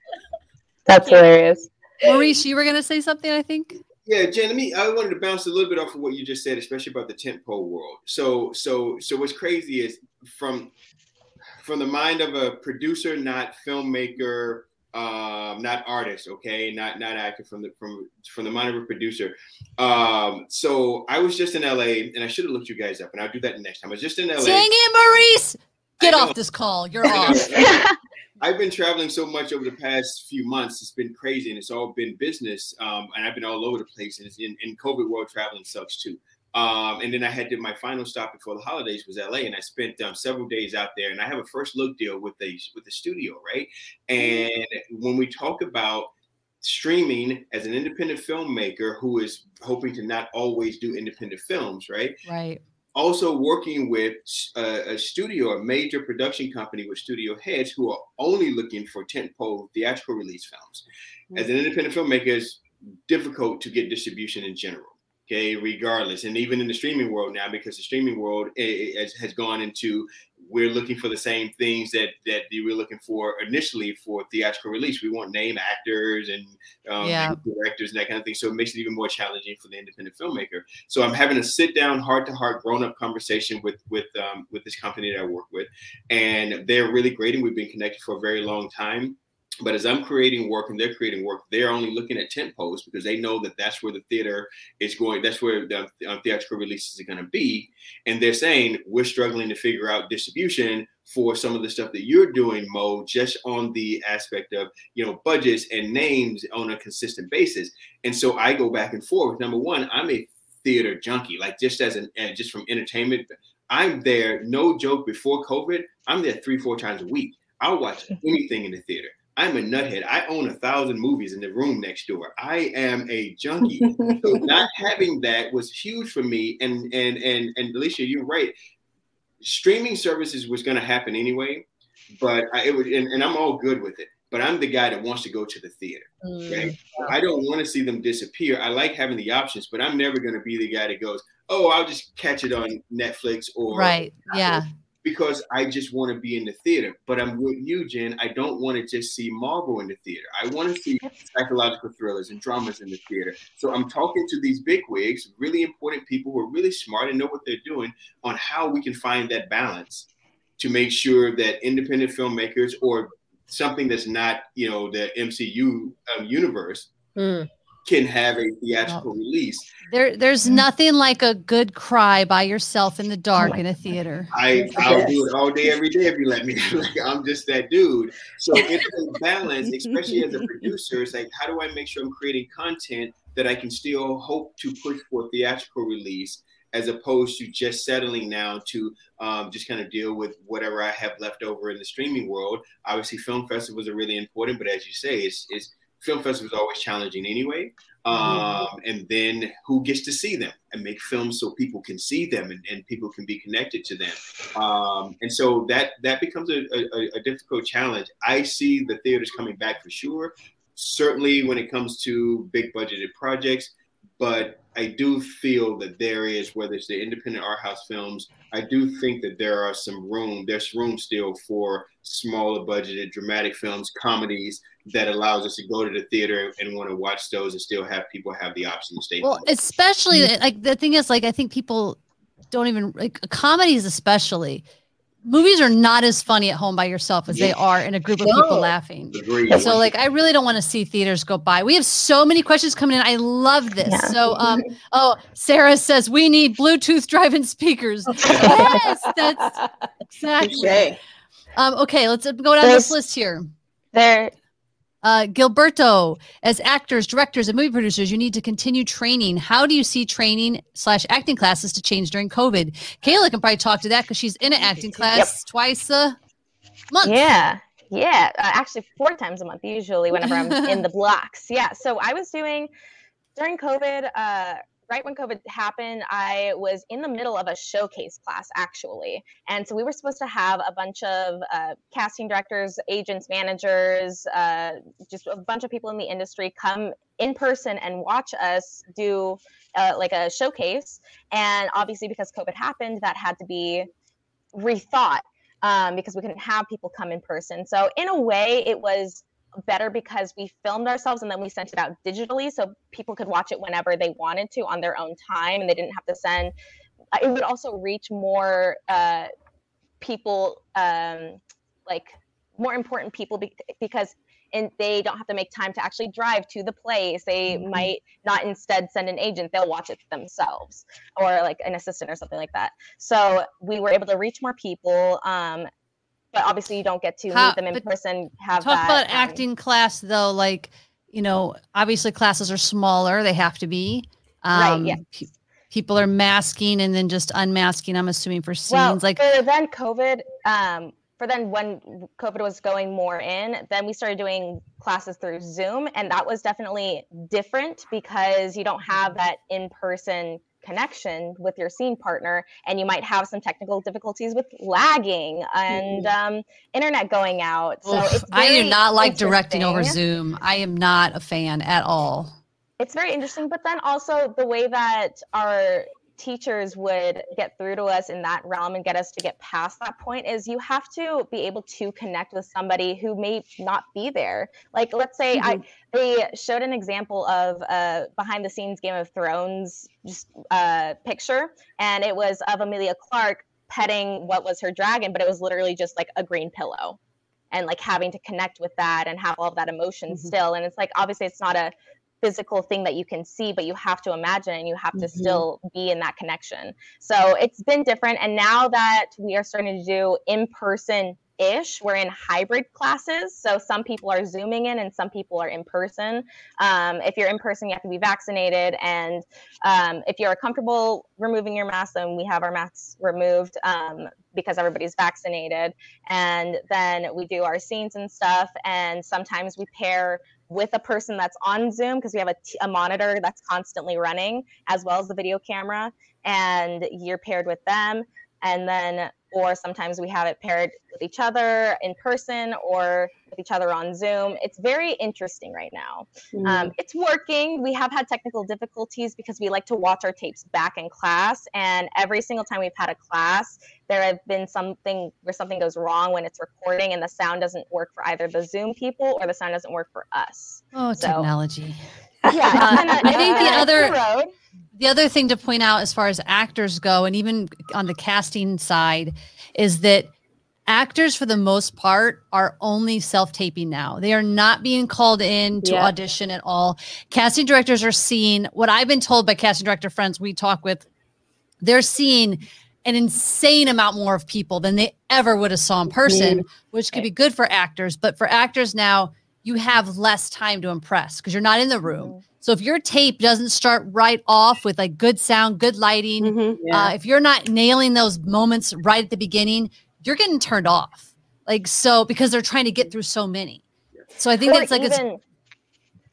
That's hilarious. Maurice, you were gonna say something, I think. Yeah, Jen, let me I wanted to bounce a little bit off of what you just said, especially about the tentpole world. So so so what's crazy is from from the mind of a producer, not filmmaker, um, not artist, okay, not not actor, from the from from the mind of a producer. Um, so I was just in LA and I should have looked you guys up, and I'll do that next time. I was just in LA. Dang it, Maurice! Get off this call. You're off. I've been traveling so much over the past few months. It's been crazy, and it's all been business. Um, and I've been all over the place. And it's in, in COVID world, traveling sucks too. Um, and then I had to my final stop before the holidays was LA, and I spent um, several days out there. And I have a first look deal with the with the studio, right? And when we talk about streaming as an independent filmmaker who is hoping to not always do independent films, right? Right. also working with a, a studio, a major production company with studio heads who are only looking for tentpole theatrical release films. As an independent filmmaker, it's difficult to get distribution in general. Okay, regardless, and even in the streaming world now, because the streaming world eh, eh, has, has gone into we're looking for the same things that that we were looking for initially for theatrical release. We want name actors and um, Yeah. directors and that kind of thing. So it makes it even more challenging for the independent filmmaker. So I'm having a sit down, heart to heart, grown up conversation with with um, with this company that I work with, and they're really great, and we've been connected for a very long time. But as I'm creating work and they're creating work, they're only looking at tent posts because they know that that's where the theater is going. That's where the um, theatrical releases are going to be. And they're saying we're struggling to figure out distribution for some of the stuff that you're doing, Mo, just on the aspect of you know budgets and names on a consistent basis. And so I go back and forth. Number one, I'm a theater junkie, like just as an just from entertainment. I'm there, no joke. Before COVID, I'm there three, four times a week. I'll watch anything in the theater. I'm a nuthead. I own a thousand movies in the room next door. I am a junkie. so not having that was huge for me. And and and and Alicia, you're right. Streaming services was going to happen anyway, but I, it was, and, and, I'm all good with it. But I'm the guy that wants to go to the theater. Mm, I don't want to see them disappear. I like having the options, but I'm never going to be the guy that goes, "Oh, I'll just catch it on Netflix or right." Yeah because I just want to be in the theater. But I'm with you, Jen. I don't want to just see Marvel in the theater. I want to see psychological thrillers and dramas in the theater. So I'm talking to these big wigs, really important people who are really smart and know what they're doing on how we can find that balance to make sure that independent filmmakers or something that's not, you know, the MCU um, universe mm can have a theatrical release. There, there's mm-hmm. nothing like a good cry by yourself in the dark in a theater. I, I'll do it all day, every day if you let me. like I'm just that dude. So it's a balance, especially as a producer. It's like, how do I make sure I'm creating content that I can still hope to push for theatrical release, as opposed to just settling now to um, just kind of deal with whatever I have left over in the streaming world. Obviously, film festivals are really important, but as you say, it's it's film festival is always challenging anyway. Mm-hmm. Um, and then who gets to see them and make films so people can see them and, and people can be connected to them. Um, and so that that becomes a, a, a, difficult challenge. I see the theaters coming back for sure. Certainly when it comes to big budgeted projects, but I do feel that there is, whether it's the independent art house films, I do think that there are some room, there's room still for smaller budgeted dramatic films, comedies that allows us to go to the theater and want to watch those and still have people have the option to stay. Well, home. especially like the thing is, like, I think people don't even like comedies, especially movies are not as funny at home by yourself as yeah. they are in a group of people laughing. Agreed. So like I really don't want to see theaters go by. We have so many questions coming in. I love this. Yeah. So um oh Sarah says we need Bluetooth driving speakers. yes, that's exactly. Um okay, let's go down There's, this list here. There uh, Gilberto, as actors, directors, and movie producers, you need to continue training. How do you see training slash acting classes to change during COVID? Kayla can probably talk to that because she's in an acting class yep. twice a month. Yeah, yeah, uh, actually four times a month usually whenever I'm in the blocks. Yeah, so I was doing during COVID. Uh, right when COVID happened, I was in the middle of a showcase class actually. And so we were supposed to have a bunch of uh, casting directors, agents, managers, uh, just a bunch of people in the industry come in person and watch us do uh, like a showcase. And obviously, because COVID happened, that had to be rethought um, because we couldn't have people come in person. So, in a way, it was better because we filmed ourselves and then we sent it out digitally so people could watch it whenever they wanted to on their own time and they didn't have to send. Uh, it would also reach more uh, people um, like more important people be- because and they don't have to make time to actually drive to the place. They mm-hmm. might not instead send an agent. They'll watch it themselves or like an assistant or something like that. So we were able to reach more people um, but obviously you don't get to How, meet them in person. Have talk that, about um, acting class though, like you know, obviously classes are smaller; they have to be. Um, right. Yeah. Pe- people are masking and then just unmasking. I'm assuming for scenes well, like. For then COVID, um, for then when COVID was going more in, then we started doing classes through Zoom, and that was definitely different because you don't have that in person connection with your scene partner and you might have some technical difficulties with lagging and um, internet going out. So i do not like directing over zoom. I am not a fan at all. It's very interesting but then also the way that our teachers would get through to us in that realm and get us to get past that point is you have to be able to connect with somebody who may not be there like let's say mm-hmm. i they showed an example of a behind the scenes game of thrones just uh, picture and it was of emilia clarke petting what was her dragon but it was literally just like a green pillow and like having to connect with that and have all of that emotion Mhm. still and it's like obviously it's not a physical thing that you can see but you have to imagine and you have to Mhm. still be in that connection. So it's been different and now that we are starting to do in person ish we're in hybrid classes so some people are zooming in and some people are in person. Um, if you're in person you have to be vaccinated and um, if you're comfortable removing your mask then we have our masks removed um, because everybody's vaccinated. And then we do our scenes and stuff and sometimes we pair with a person that's on zoom because we have a, t- a monitor that's constantly running as well as the video camera and you're paired with them. And then or sometimes we have it paired with each other in person or with each other on zoom it's very interesting right now Mm-hmm. um, it's working we have had technical difficulties because we like to watch our tapes back in class and every single time we've had a class there have been something where something goes wrong when it's recording and the sound doesn't work for either the zoom people or the sound doesn't work for us Oh, So- technology. Yeah Uh, it's been a- I think the it's been a other- road. The other thing to point out, as far as actors go, and even on the casting side, is that actors, for the most part, are only self taping now. They are not being called in to Yeah. audition at all. Casting directors are seeing what I've been told by casting director friends we talk with, they're seeing an insane amount more of people than they ever would have saw in person, which could be good for actors. But for actors now, you have less time to impress because you're not in the room. So if your tape doesn't start right off with like good sound, good lighting, Mhm. uh, if you're not nailing those moments right at the beginning, you're getting turned off. Like so because they're trying to get through so many. So I think Or it's like it's even,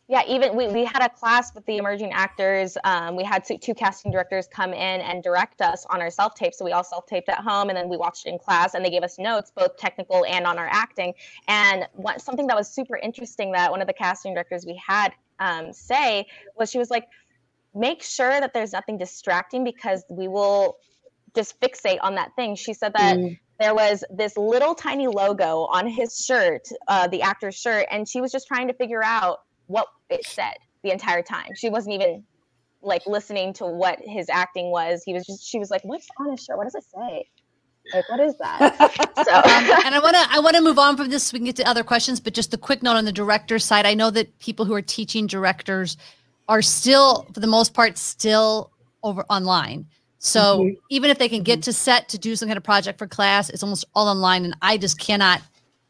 yeah, even we, we had a class with the emerging actors. Um, we had two, two casting directors come in and direct us on our self tape. So we all self taped at home and then we watched it in class and they gave us notes, both technical and on our acting. And what, something that was super interesting that one of the casting directors we had um, say was she was like, make sure that there's nothing distracting because we will just fixate on that thing. She said that Mm. there was this little tiny logo on his shirt, uh, the actor's shirt, and she was just trying to figure out what it said the entire time. She wasn't even like listening to what his acting was. He was just she was like, "What's on his shirt? What does it say? Like, what is that?" Um, and I want to I want to move on from this so we can get to other questions, but just a quick note on the director side. I know that people who are teaching directors are still, for the most part, still over online. So Mhm. even if they can get to set to do some kind of project for class, it's almost all online, and I just cannot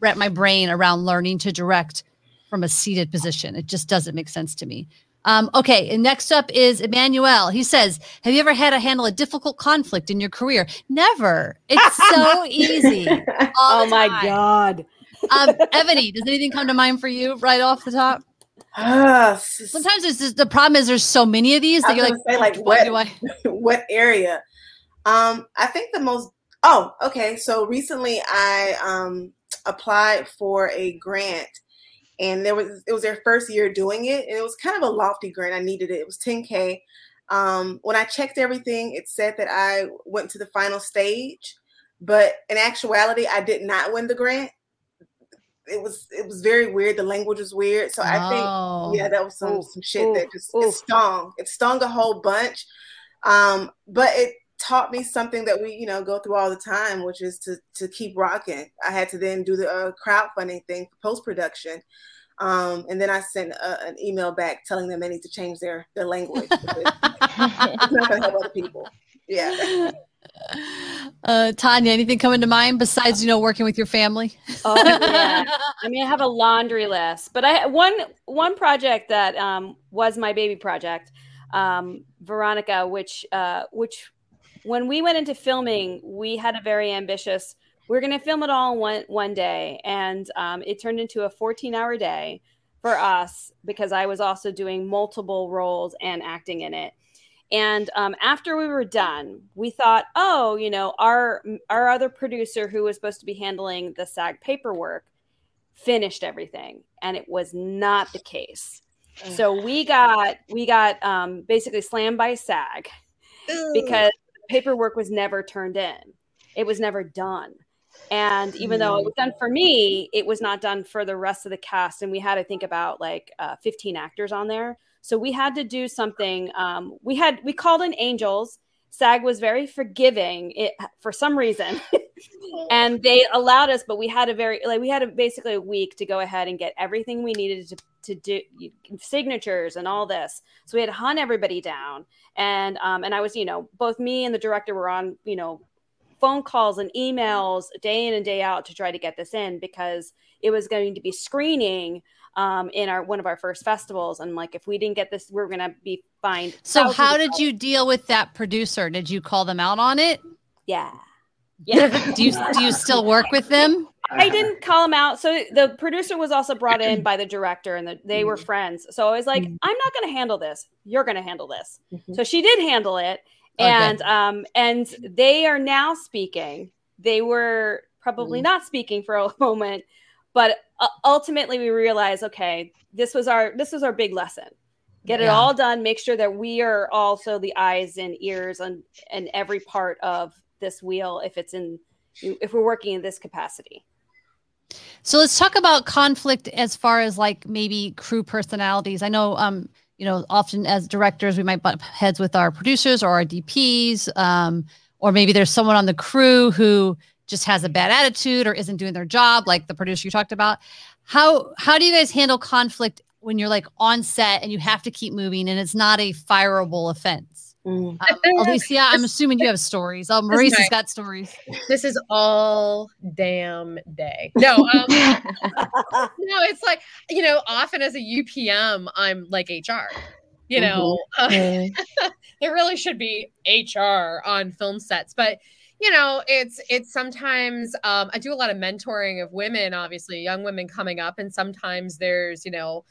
wrap my brain around learning to direct from a seated position. It just doesn't make sense to me. Um, okay, and next up is Emmanuel. He says, "Have you ever had to handle a difficult conflict in your career? Never. It's so easy. all Oh my time. god. Um, Ebony, does anything come to mind for you right off the top? Ah, s- s- Sometimes it's just, the problem is there's so many of these that you're like, say, like, what what- do I? what area? Um, I think the most. Oh, okay. So recently, I um applied for a grant, and there was it was their first year doing it, and it was kind of a lofty grant. I needed it. It was 10k. Um, when I checked everything, it said that I went to the final stage, but in actuality, I did not win the grant. It was it was very weird. The language was weird, so I think Oh. yeah, that was some Oof, some shit that oof, just it stung. It stung a whole bunch. Um, but it taught me something that we, you know, go through all the time, which is to to keep rocking. I had to then do the uh, crowdfunding thing for post production. Um, and then I sent a, an email back telling them they need to change their their language. it's not going to help other people. Yeah. Uh, Tanya, anything coming to mind besides you know working with your family? Oh yeah. I mean, I have a laundry list, but I one one project that um, was my baby project, um, Veronica, which uh, which when we went into filming, we had a very ambitious. We are going to film it all one one day, and um, it turned into a 14 hour day for us because I was also doing multiple roles and acting in it. And um, after we were done, we thought, oh, you know, our our other producer who was supposed to be handling the SAG paperwork finished everything, and it was not the case. So we got we got um, basically slammed by SAG because paperwork was never turned in. It was never done. And even though it was done for me, it was not done for the rest of the cast. And we had, I think, about like uh, 15 actors on there. So we had to do something. Um, we had we called in angels. SAG was very forgiving. It for some reason and they allowed us, but we had a very like we had a, basically a week to go ahead and get everything we needed to to do signatures and all this. So we had to hunt everybody down, and um, and I was you know both me and the director were on you know phone calls and emails day in and day out to try to get this in because it was going to be screening um, in our one of our first festivals. And like, if we didn't get this, we are gonna be fined. So, how did you deal with that producer? Did you call them out on it? Yeah. Yeah. do you do you still work with them? I didn't call them out. So the producer was also brought in by the director, and the, they were friends. So I was like, mm-hmm. I'm not going to handle this. You're going to handle this. Mm-hmm. So she did handle it, and okay. um, and they are now speaking. They were probably mm-hmm. not speaking for a moment, but uh, ultimately we realized, okay, this was our this was our big lesson. Get it yeah. all done. Make sure that we are also the eyes and ears on and every part of this wheel if it's in if we're working in this capacity. So let's talk about conflict as far as like maybe crew personalities. I know um you know often as directors we might butt heads with our producers or our DPs um or maybe there's someone on the crew who just has a bad attitude or isn't doing their job like the producer you talked about. How how do you guys handle conflict when you're like on set and you have to keep moving and it's not a fireable offense? Mm. Um, Alicia, I'm assuming you have stories. Oh, Maurice has got stories. This is all damn day. No, um, no, it's like you know, often as a UPM, I'm like HR. You know, mm-hmm. uh, there really should be HR on film sets, but you know, it's it's sometimes um, I do a lot of mentoring of women, obviously young women coming up, and sometimes there's you know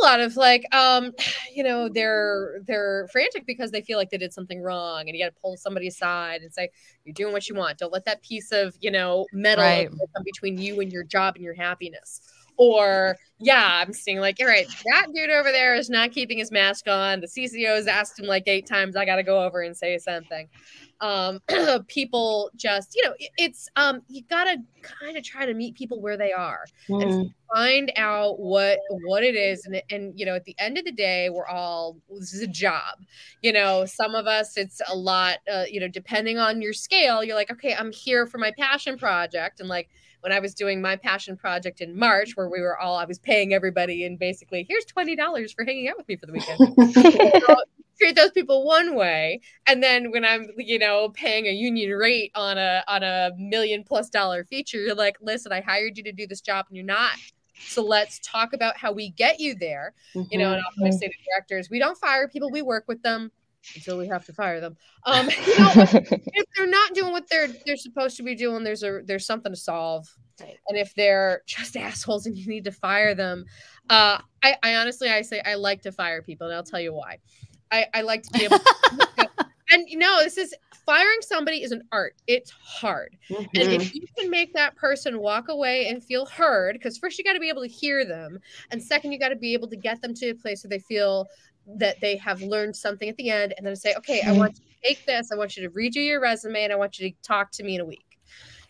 a lot of like um you know they're they're frantic because they feel like they did something wrong and you got to pull somebody aside and say you're doing what you want. Don't let that piece of you know metal right. come between you and your job and your happiness. Or yeah i'm seeing like all right that dude over there is not keeping his mask on. The ccos asked him like eight times. I gotta go over and say something um, people just you know it, it's um, you gotta kind of try to meet people where they are mm. and find out what what it is and, and you know at the end of the day we're all this is a job you know some of us it's a lot uh, you know depending on your scale you're like okay i'm here for my passion project and like when I was doing my passion project in March, where we were all, I was paying everybody and basically, here's $20 for hanging out with me for the weekend. so, treat those people one way and then when i'm you know paying a union rate on a on a million plus dollar feature you're like listen i hired you to do this job and you're not so let's talk about how we get you there. Mm-hmm. you know and often i mm-hmm. say to directors we don't fire people we work with them. Until we have to fire them. Um you know, if they're not doing what they're they're supposed to be doing there's a there's something to solve. And if they're just assholes and you need to fire them uh I, I honestly i say i like to fire people and i'll tell you why I, I like to be able to, and you know, this is firing somebody is an art. It's hard. Mm-hmm. And if mm-hmm. you can make that person walk away and feel heard, because first you got to be able to hear them. And second, you got to be able to get them to a place where they feel that they have learned something at the end and then say, okay, I mm-hmm. want you to take this, I want you to redo your resume, and I want you to talk to me in a week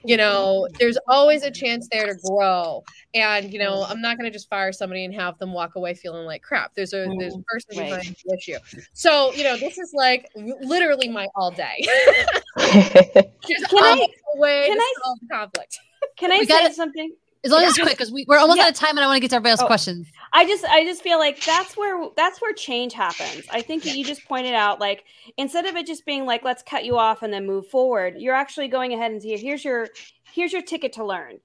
you know there's always a chance there to grow. And you know i'm not going to just fire somebody and have them walk away feeling like crap. There's a there's a person behind the issue. So you know this is like literally my all day. Just can I, way can I, solve conflict. can i we say something as long as it's quick, because we, are almost yeah. out of time, and I want to get to everybody else's oh, questions. I just, I just feel like that's where that's where change happens. I think you just pointed out, like instead of it just being like, let's cut you off and then move forward, you're actually going ahead and say, here's your, here's your ticket to learn,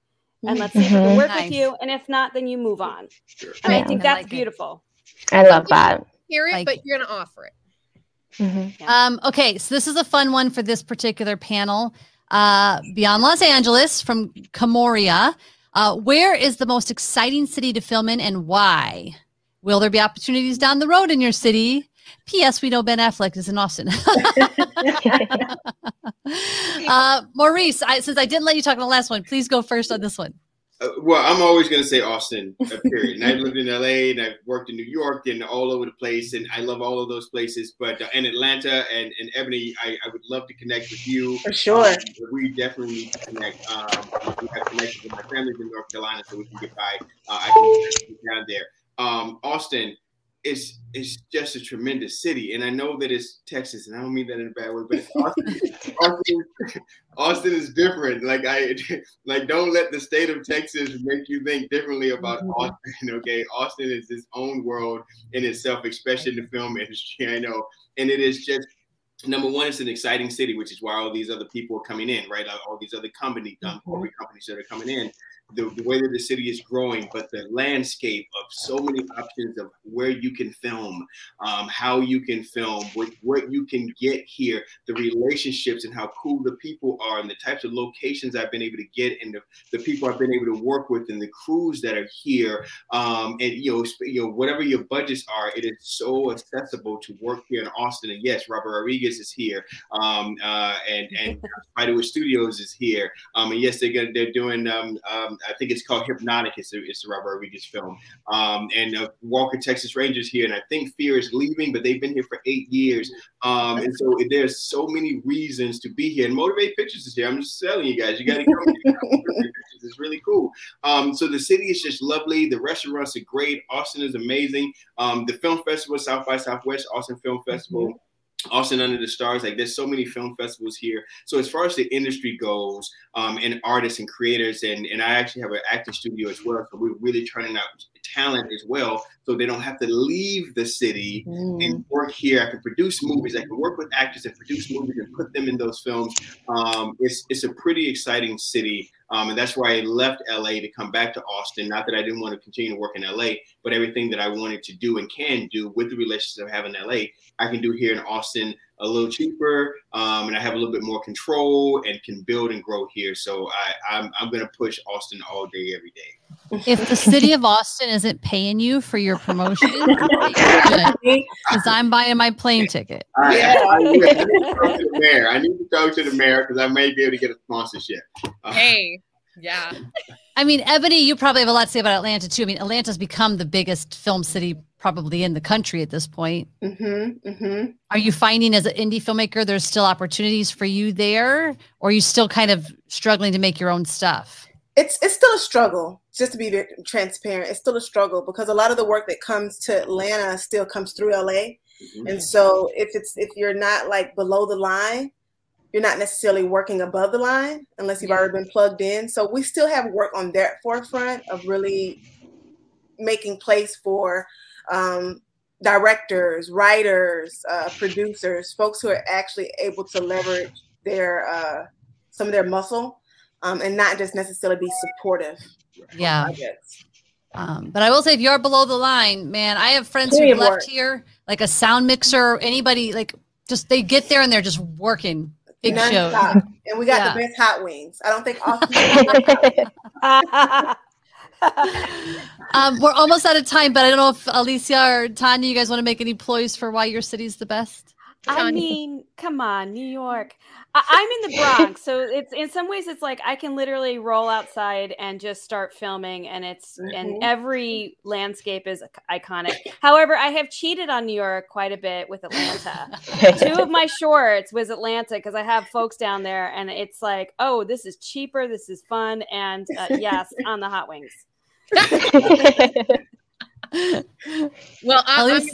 and let's see if we can work nice. with you. And if not, then you move on. And yeah. I think that's I like beautiful. It. I love that. Hear it, like but you're gonna offer it. Mm-hmm. Yeah. Um, okay, so this is a fun one for this particular panel. Uh, beyond Los Angeles from Camoria. Uh, where is the most exciting city to film in and why? Will there be opportunities down the road in your city? P.S. We know Ben Affleck is in Austin. uh, Maurice, I, since I didn't let you talk on the last one, please go first on this one. Uh, well, I'm always going to say Austin, uh, period. and I've lived in LA and I've worked in New York and all over the place. And I love all of those places. But uh, in Atlanta and, and Ebony, I, I, would love to connect with you. For sure. Um, we definitely need to connect. Um, we have connections with my family in North Carolina so we can get by. Uh, I can get down there. Um, Austin, it's it's just a tremendous city. And I know that it's Texas, and I don't mean that in a bad way, but Austin, Austin, Austin, is different. Like I like don't let the state of Texas make you think differently about mm-hmm. Austin. Okay, Austin is its own world in itself, especially in the film industry. I know, and it is just number one, it's an exciting city, which is why all these other people are coming in, right? All these other company, um, mm-hmm. corporate companies that are coming in the, the way that the city is growing, but the landscape of so many options of where you can film, um, how you can film, what, what you can get here, the relationships and how cool the people are, and the types of locations I've been able to get, and the, the people I've been able to work with, and the crews that are here, um, and you know, you know, whatever your budgets are, it is so accessible to work here in Austin. And yes, Robert Rodriguez is here, um, uh, and and Spiderwood Studios is here, um, and yes, they're gonna, they're doing um um, um, I think it's called Hypnotic. It's a, it's Robert Rodriguez film. Um, and uh, Walker Texas Rangers here, and I think Fear is leaving, but they've been here for eight years. Um, and so there's so many reasons to be here. And Motivate Pictures is here. I'm just telling you guys, you got to go. it's really cool. Um, so the city is just lovely. The restaurants are great. Austin is amazing. Um, the film festival, South by Southwest, Austin Film Festival. Mm-hmm. Austin Under the Stars. Like there's so many film festivals here. So as far as the industry goes, um, and artists and creators, and and I actually have an acting studio as well. So we're really turning out talent as well, so they don't have to leave the city mm. and work here. I can produce movies. I can work with actors and produce movies and put them in those films. Um, it's it's a pretty exciting city. Um, and that's why I left LA to come back to Austin. Not that I didn't want to continue to work in LA, but everything that I wanted to do and can do with the relationships I have in LA, I can do here in Austin a little cheaper, um, and I have a little bit more control and can build and grow here. So I, I'm, I'm going to push Austin all day, every day. If the city of Austin isn't paying you for your promotion, because I'm buying my plane ticket. I, yeah. I, I, need to talk to the mayor. I need to talk to the mayor because I may be able to get a sponsorship. Uh, hey, yeah. I mean, Ebony, you probably have a lot to say about Atlanta too. I mean, Atlanta's become the biggest film city probably in the country at this point. Mm-hmm, mm-hmm. Are you finding as an indie filmmaker there's still opportunities for you there, or are you still kind of struggling to make your own stuff? It's it's still a struggle. Just to be very transparent, it's still a struggle because a lot of the work that comes to Atlanta still comes through LA, mm-hmm. and so if it's if you're not like below the line, you're not necessarily working above the line unless you've yeah. already been plugged in. So we still have work on that forefront of really making place for um, directors, writers, uh, producers, folks who are actually able to leverage their uh, some of their muscle um, and not just necessarily be supportive. Yeah. Um, but I will say, if you're below the line, man, I have friends who left here, like a sound mixer, anybody, like just they get there and they're just working big shows. And we got yeah. the best hot wings. I don't think um, we're almost out of time, but I don't know if Alicia or Tanya, you guys want to make any ploys for why your city's the best? I mean, come on, New York. I- am in the Bronx, so it's in some ways it's like I can literally roll outside and just start filming, and it's mm-hmm. and every landscape is iconic. However, I have cheated on New York quite a bit with Atlanta. Two of my shorts was Atlanta because I have folks down there, and it's like, oh, this is cheaper, this is fun, and uh, yes, on the hot wings. well, I'm, I'm, gonna,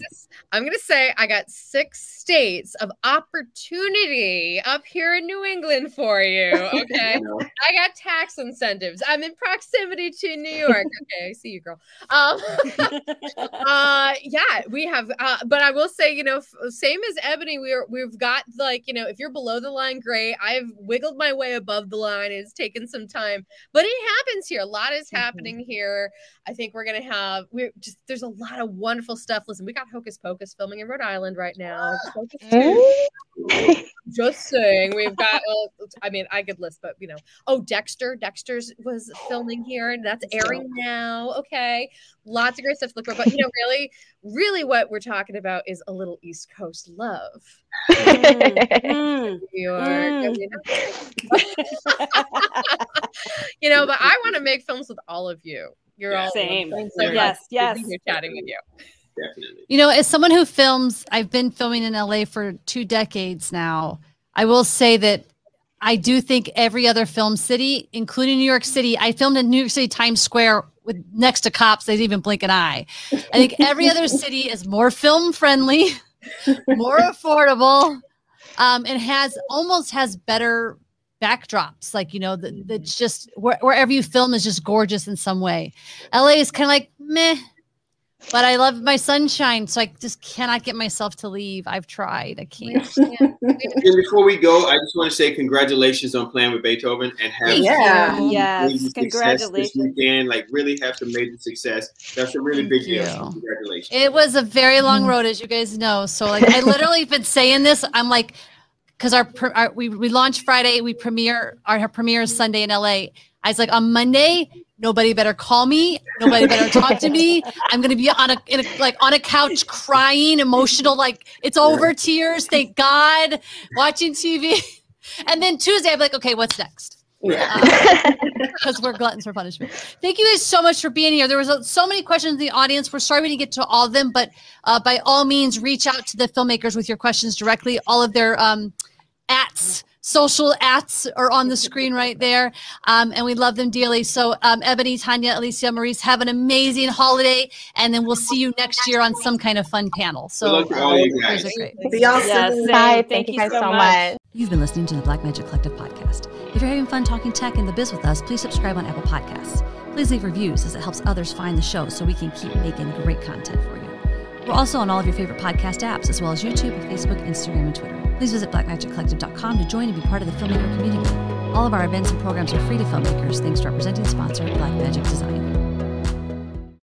I'm, gonna, say I got six states of opportunity up here in New England for you. Okay, I got tax incentives. I'm in proximity to New York. Okay, I see you, girl. Um, uh, yeah, we have. Uh, but I will say, you know, f- same as Ebony, we're we've got like you know, if you're below the line, great. I've wiggled my way above the line. It's taken some time, but it happens here. A lot is mm-hmm. happening mm-hmm. here. I think we're gonna have. We're just there's a lot of wonderful stuff. Listen, we got Hocus Pocus filming in Rhode Island right now. Just saying, we've got. Well, I mean, I could list, but you know, oh, Dexter. Dexter's was filming here, and that's airing now. Okay, lots of great stuff to look for. But you know, really, really, what we're talking about is a little East Coast love. Mm. New York. Mm. you know, but I want to make films with all of you. You're yeah. all same. So yes, yes. Here chatting with you. Definitely. You know, as someone who films, I've been filming in LA for two decades now. I will say that I do think every other film city, including New York City, I filmed in New York City Times Square with next to cops, they didn't even blink an eye. I think every other city is more film friendly, more affordable, um, and has almost has better backdrops. Like you know, mm-hmm. that's just where, wherever you film is just gorgeous in some way. LA is kind of like meh but I love my sunshine, so I just cannot get myself to leave. I've tried. I can't. and before we go, I just want to say congratulations on playing with Beethoven and having yeah, yes, congratulations this weekend. Like really have some major success. That's a really Thank big you. deal. congratulations. It was a very long mm. road, as you guys know. So like, I literally been saying this. I'm like, because our, our, we we launch Friday, we premiere our, our premiere is Sunday in LA. I was like on Monday, nobody better call me nobody better talk to me i'm gonna be on a, a, like on a couch crying emotional like it's over tears thank god watching tv and then tuesday i'm like okay what's next yeah. because uh, we're gluttons for punishment. Thank you guys so much for being here. There was a, so many questions in the audience. We're sorry we didn't get to all of them, but uh, by all means, reach out to the filmmakers with your questions directly. All of their um, ats social ats are on the screen right there. Um, and we love them dearly. So, um, Ebony, Tanya, Alicia, Maurice, have an amazing holiday. And then we'll see you next year on some kind of fun panel. So, uh, all you guys. Great. See y'all yes. Bye. Thank, Thank you guys so much. much. You've been listening to the Blackmagic Collective podcast. If you're having fun talking tech and the biz with us, please subscribe on Apple Podcasts. Please leave reviews as it helps others find the show so we can keep making great content for you. We're also on all of your favorite podcast apps, as well as YouTube, Facebook, Instagram, and Twitter. Please visit blackmagiccollective.com to join and be part of the filmmaker community. All of our events and programs are free to filmmakers thanks to our presenting sponsor, Blackmagic Design.